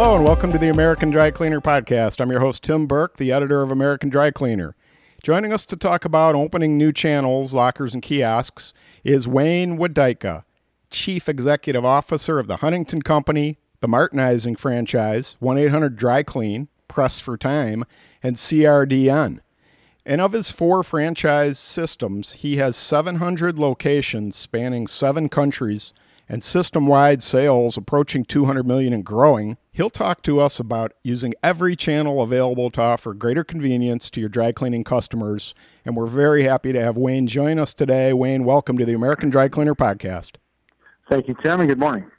Hello and welcome to the American Dry Cleaner Podcast. I'm your host, Tim Burke, the editor of American Dry Cleaner. Joining us to talk about opening new channels, lockers, and kiosks is Wayne Wudyka, Chief Executive Officer of the Huntington Company, the Martinizing franchise, 1 800 Dry Clean, Press for Time, and CRDN. And of his four franchise systems, he has 700 locations spanning seven countries and system-wide sales approaching 200 million and growing. He'll talk to us about using every channel available to offer greater convenience to your dry cleaning customers. And we're very happy to have Wayne join us today. Wayne, welcome to the American Dry Cleaner Podcast. Thank you, Tim, and good morning.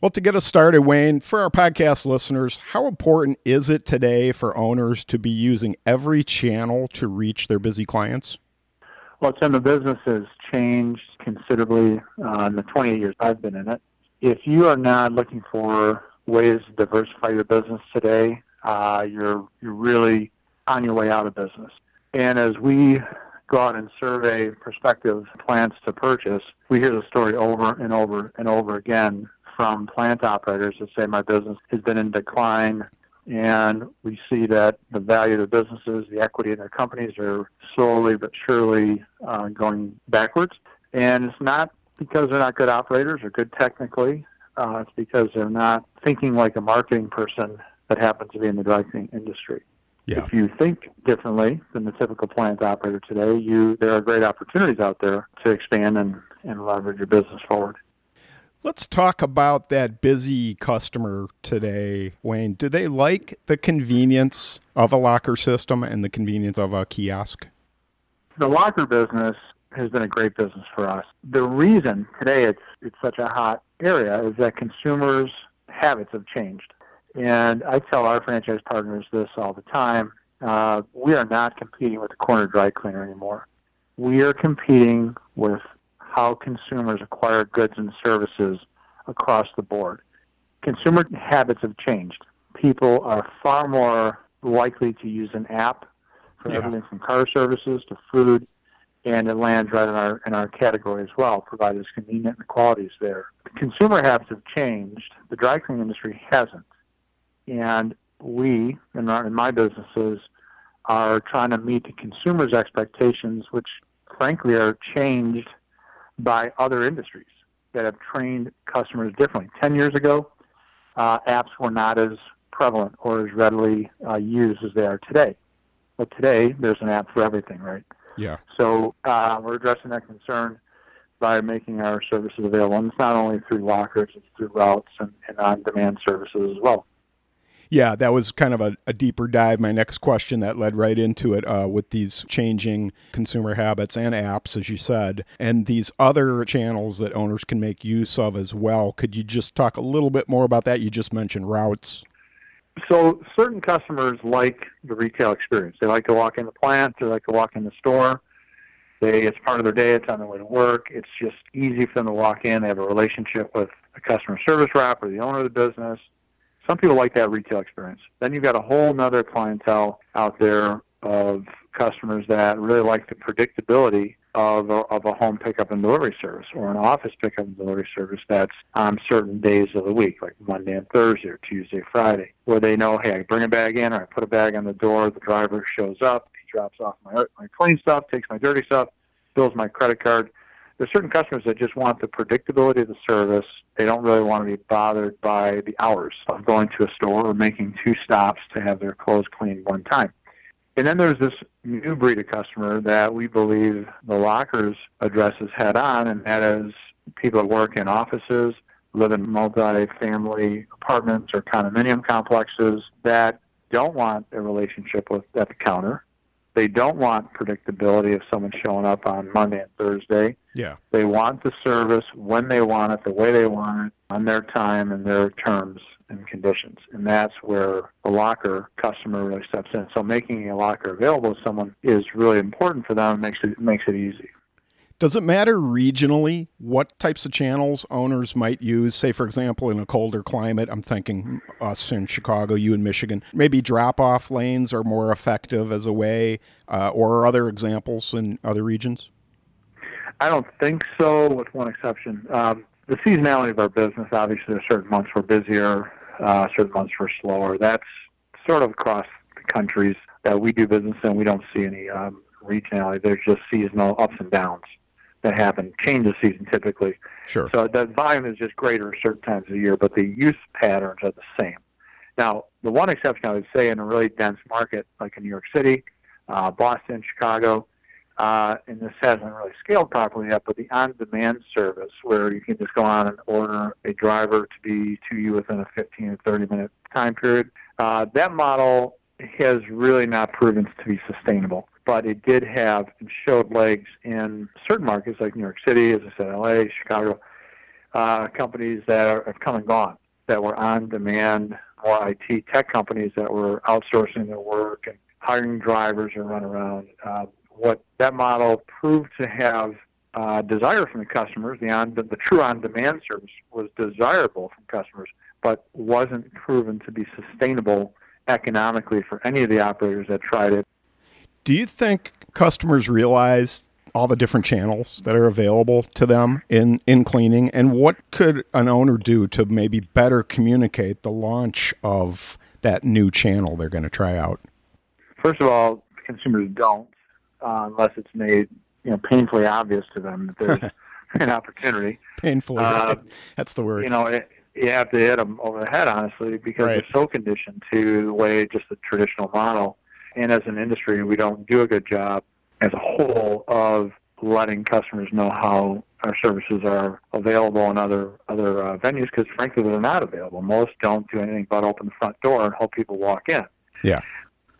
Well, to get us started, Wayne, for our podcast listeners, how important is it today for owners to be using every channel to reach their busy clients? Well, Tim, the business has changed considerably uh, in the 28 years I've been in it. If you are not looking for ways to diversify your business today, uh, you're you're really on your way out of business. And as we go out and survey prospective plants to purchase, we hear the story over and over and over again from plant operators that say my business has been in decline and we see that the value of the businesses, the equity in their companies are slowly but surely uh, going backwards. And it's not because they're not good operators or good technically. Uh, it's because they're not thinking like a marketing person that happens to be in the dry cleaning industry. Yeah. If you think differently than the typical plant operator today, you there are great opportunities out there to expand and, and leverage your business forward. Let's talk about that busy customer today, Wayne. Do they like the convenience of a locker system and the convenience of a kiosk? The locker business has been a great business for us. The reason today it's it's such a hot area is that consumers' habits have changed. And I tell our franchise partners this all the time. Uh, we are not competing with the corner dry cleaner anymore. We are competing with how consumers acquire goods and services across the board. Consumer habits have changed. People are far more likely to use an app for Yeah. everything from car services to food, and it lands right in our in our category as well, provided it's convenient and the quality is there. Consumer habits have changed. The dry cleaning industry hasn't, and we in, our, in my businesses are trying to meet the consumers' expectations, which frankly are changed by other industries that have trained customers differently. Ten years ago, uh, apps were not as prevalent or as readily uh, used as they are today. But today, there's an app for everything, right? Yeah. So uh, we're addressing that concern by making our services available. And it's not only through lockers, it's through routes and, and on-demand services as well. Yeah, that was kind of a, a deeper dive. My next question that led right into it uh, with these changing consumer habits and apps, as you said, and these other channels that owners can make use of as well. Could you just talk a little bit more about that? You just mentioned routes. So certain customers like the retail experience. They like to walk in the plant. They like to walk in the store. They it's part of their day. It's on their way to work. It's just easy for them to walk in. They have a relationship with the customer service rep or the owner of the business. Some people like that retail experience. Then you've got a whole nother clientele out there of customers that really like the predictability of a, of a home pickup and delivery service or an office pickup and delivery service that's on certain days of the week, like Monday and Thursday or Tuesday, Friday, where they know, hey, I bring a bag in or I put a bag on the door, the driver shows up, he drops off my, my clean stuff, takes my dirty stuff, bills my credit card. There's certain customers that just want the predictability of the service. They don't really want to be bothered by the hours of going to a store or making two stops to have their clothes cleaned one time. And then there's this new breed of customer that we believe the lockers addresses head on, and that is people that work in offices, live in multi-family apartments or condominium complexes that don't want a relationship with at the counter. They don't want predictability of someone showing up on Monday and Thursday. Yeah. They want the service when they want it, the way they want it, on their time and their terms and conditions. And that's where the locker customer really steps in. So making a locker available to someone is really important for them. Makes it makes it easy. Does it matter regionally what types of channels owners might use? Say, for example, in a colder climate, I'm thinking us in Chicago, you in Michigan, maybe drop off lanes are more effective as a way, uh, or other examples in other regions? I don't think so, with one exception. Um, the seasonality of our business, obviously, there are certain months we're busier. Uh, certain months we're slower. That's sort of across the countries that we do business in. We don't see any um, regionality. There's just seasonal ups and downs that happen. Change of season typically. Sure. So the volume is just greater certain times of the year, but the use patterns are the same. Now, the one exception I would say in a really dense market like in New York City, uh, Boston, Chicago, uh, and this hasn't really scaled properly yet, but the on-demand service where you can just go on and order a driver to be to you within a 15 or 30 minute time period, uh, that model has really not proven to be sustainable. But it did have and showed legs in certain markets like New York City, as I said, LA, Chicago, uh, companies that are, have come and gone that were on demand, more IT tech companies that were outsourcing their work and hiring drivers to run around. Uh, what that model proved to have uh, desire from the customers, the, on, the, the true on-demand service was desirable from customers, but wasn't proven to be sustainable economically for any of the operators that tried it. Do you think customers realize all the different channels that are available to them in, in cleaning? And what could an owner do to maybe better communicate the launch of that new channel they're going to try out? First of all, consumers don't uh, unless it's made you know painfully obvious to them that there's an opportunity. Painfully, uh, that's the word. You know, it, you have to hit them over the head, honestly, because right. they're so conditioned to the way just the traditional model. And as an industry, we don't do a good job as a whole of letting customers know how our services are available in other other uh, venues because frankly they're not available. Most don't do anything but open the front door and help people walk in. Yeah.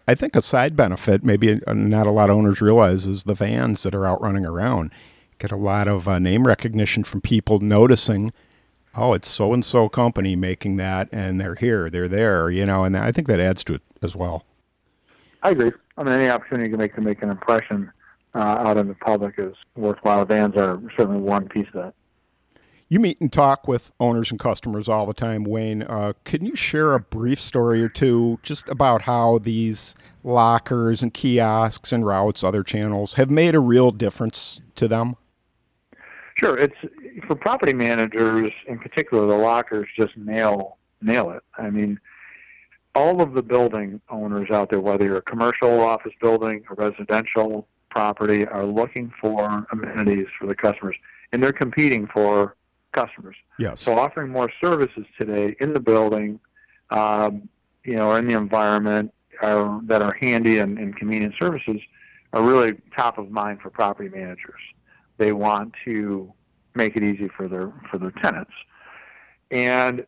I think a side benefit, maybe not a lot of owners realize, is the vans that are out running around get a lot of uh, name recognition from people noticing, oh, it's so and so company making that, and they're here, they're there, you know, and I think that adds to it as well. I agree. I mean, any opportunity to make to make an impression uh, out in the public is worthwhile. Vans are certainly one piece of that. You meet and talk with owners and customers all the time, Wayne. Uh, can you share a brief story or two just about how these lockers and kiosks and routes, other channels, have made a real difference to them? Sure. It's for property managers in particular. The lockers just nail nail it. I mean, all of the building owners out there, whether you're a commercial office building, a residential property, are looking for amenities for the customers, and they're competing for customers. Yes. So offering more services today in the building, um, you know, or in the environment are, that are handy and, and convenient services are really top of mind for property managers. They want to make it easy for their for their tenants, and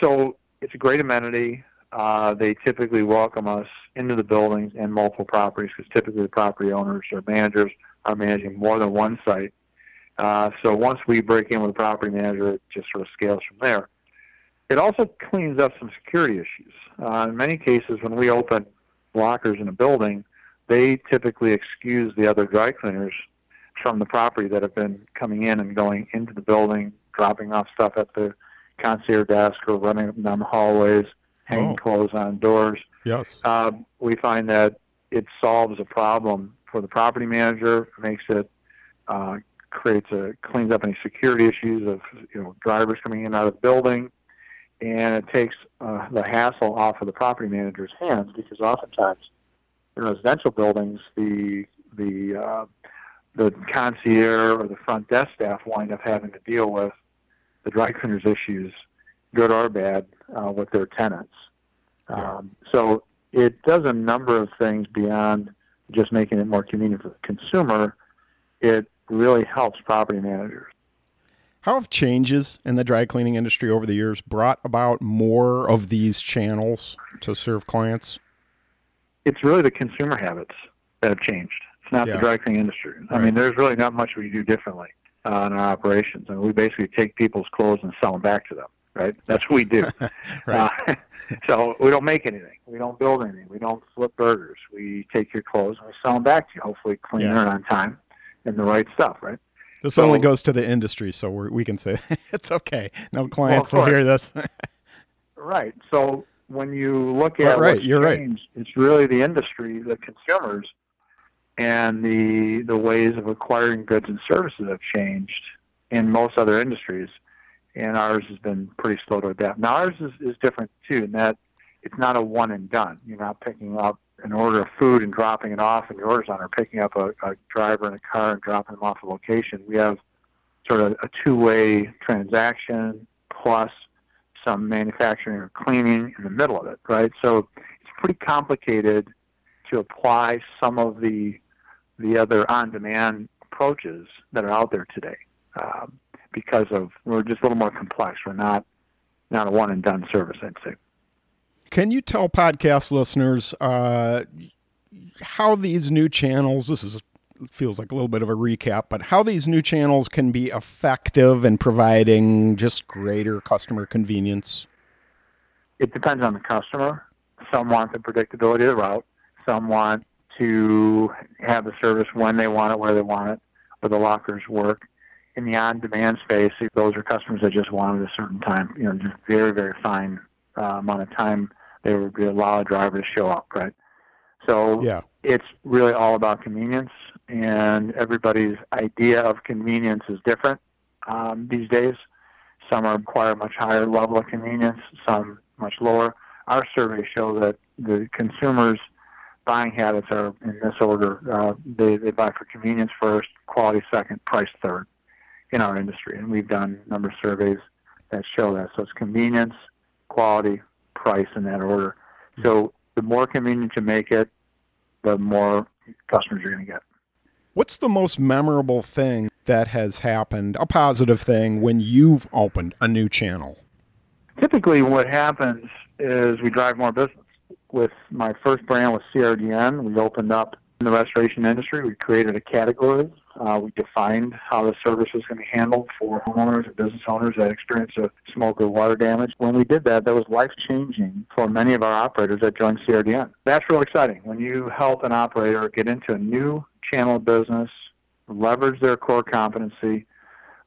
so it's a great amenity. Uh, they typically welcome us into the buildings and multiple properties because typically the property owners or managers are managing more than one site uh, so once we break in with a property manager, it just sort of scales from there. It also cleans up some security issues. Uh, in many cases, when we open lockers in a building, they typically excuse the other dry cleaners from the property that have been coming in and going into the building, dropping off stuff at the concierge desk or running down the hallways, hanging oh. clothes on doors. Yes. Um, we find that it solves a problem for the property manager, makes it uh, creates a cleans up any security issues of you know drivers coming in and out of the building, and it takes uh, the hassle off of the property manager's hands because oftentimes in residential buildings the the uh, the concierge or the front desk staff wind up having to deal with the dry cleaners issues, good or bad, uh, with their tenants. Yeah. Um, so it does a number of things beyond just making it more convenient for the consumer. It really helps property managers. How have changes in the dry cleaning industry over the years brought about more of these channels to serve clients? It's really the consumer habits that have changed. It's not yeah. the dry cleaning industry. Right. I mean, there's really not much we do differently uh, in our operations. I mean, we basically take people's clothes and sell them back to them. Right? That's what we do. right. uh, so we don't make anything. We don't build anything. We don't flip burgers. We take your clothes and we sell them back to you, hopefully clean yeah. and on time and the right stuff, right? This so, only goes to the industry, so we can say it's okay. No clients well, will hear this. right. So when you look at right, you're changed, right. it's really the industry, the consumers, and the the ways of acquiring goods and services have changed in most other industries. and ours has been pretty slow to adapt. Now ours is, is different too, in that it's not a one and done. You're not picking up an order of food and dropping it off, and orders on or picking up a, a driver in a car and dropping them off a location. We have sort of a two-way transaction plus some manufacturing or cleaning in the middle of it, right? So it's pretty complicated to apply some of the the other on-demand approaches that are out there today um, because of we're just a little more complex. We're not not a one and done service, I'd say. Can you tell podcast listeners uh, how these new channels? This is feels like a little bit of a recap, but how these new channels can be effective in providing just greater customer convenience? It depends on the customer. Some want the predictability of the route. Some want to have the service when they want it, where they want it, where the lockers work. In the on-demand space, those are customers that just wanted a certain time, you know, just very, very fine uh, amount of time they would allow a driver to show up, right? So yeah. it's really all about convenience and everybody's idea of convenience is different um, these days. Some require a much higher level of convenience, some much lower. Our surveys show that the consumers' buying habits are in this order. Uh, they, they buy for convenience first, quality second, price third in our industry. And we've done a number of surveys that show that. So it's convenience, quality, price in that order. So the more convenient you make it, the more customers you're going to get. What's the most memorable thing that has happened, a positive thing, when you've opened a new channel? Typically, what happens is we drive more business. With my first brand with CRDN, we opened up in the restoration industry. We created a category. Uh, we defined how the service was going to be handled for homeowners and business owners that experience a smoke or water damage. When we did that, that was life changing for many of our operators that joined CRDN. That's real exciting. When you help an operator get into a new channel of business, leverage their core competency,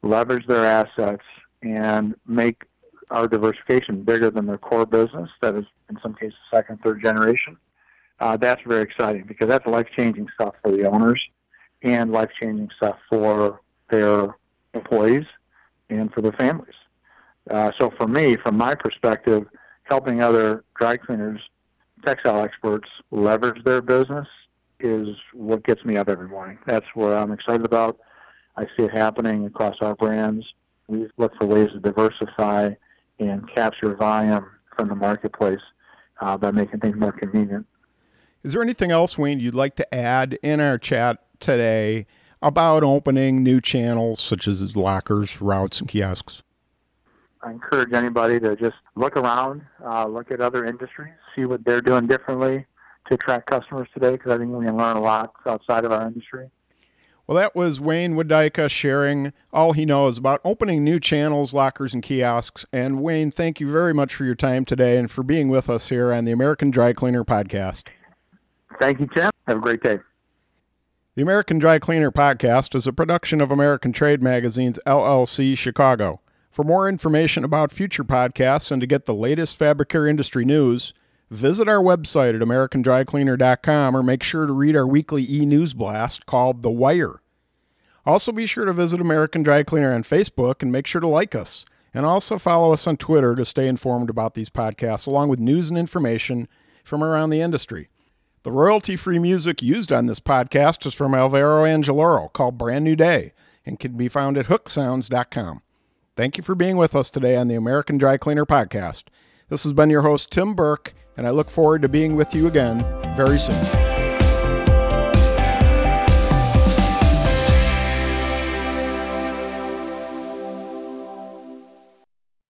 leverage their assets, and make our diversification bigger than their core business that is in some cases second, third generation. Uh, that's very exciting because that's life-changing stuff for the owners and life-changing stuff for their employees and for their families. Uh, so for me, from my perspective, helping other dry cleaners, textile experts leverage their business is what gets me up every morning. That's what I'm excited about. I see it happening across our brands. We look for ways to diversify and capture volume from the marketplace uh, by making things more convenient. Is there anything else, Wayne, you'd like to add in our chat today about opening new channels such as lockers, routes, and kiosks? I encourage anybody to just look around, uh, look at other industries, see what they're doing differently, to attract customers today because I think we can learn a lot outside of our industry. Well, that was Wayne Wudyka sharing all he knows about opening new channels, lockers, and kiosks. And Wayne, thank you very much for your time today and for being with us here on the American Dry Cleaner Podcast. Thank you, Tim. Have a great day. The American Dry Cleaner Podcast is a production of American Trade Magazine's LLC Chicago. For more information about future podcasts and to get the latest fabric care industry news, visit our website at americandrycleaner.com or make sure to read our weekly e-news blast called The Wire. Also be sure to visit American Dry Cleaner on Facebook and make sure to like us. And also follow us on Twitter to stay informed about these podcasts along with news and information from around the industry. The royalty-free music used on this podcast is from Alvaro Angeloro called Brand New Day and can be found at hooksounds.com. Thank you for being with us today on the American Dry Cleaner podcast. This has been your host Tim Burke and I look forward to being with you again very soon.